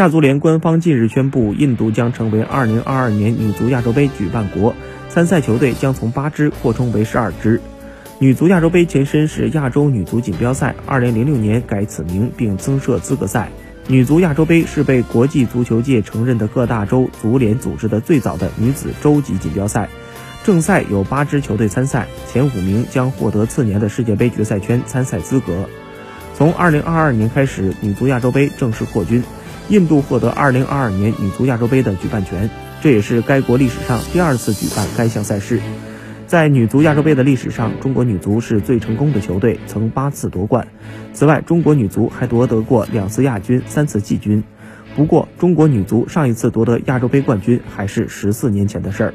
亚足联官方近日宣布，印度将成为2022年女足亚洲杯举办国，参赛球队将从八支扩充为十二支。女足亚洲杯前身是亚洲女足锦标赛，2006年改此名并增设资格赛。女足亚洲杯是被国际足球界承认的各大洲足联组织的最早的女子洲级锦标赛。正赛有八支球队参赛，前五名将获得次年的世界杯决赛圈参赛资格。从2022年开始，女足亚洲杯正式扩军。印度获得2022年女足亚洲杯的举办权，这也是该国历史上第二次举办该项赛事。在女足亚洲杯的历史上，中国女足是最成功的球队，曾八次夺冠。此外，中国女足还夺得过两次亚军、三次季军。不过，中国女足上一次夺得亚洲杯冠军还是十四年前的事儿。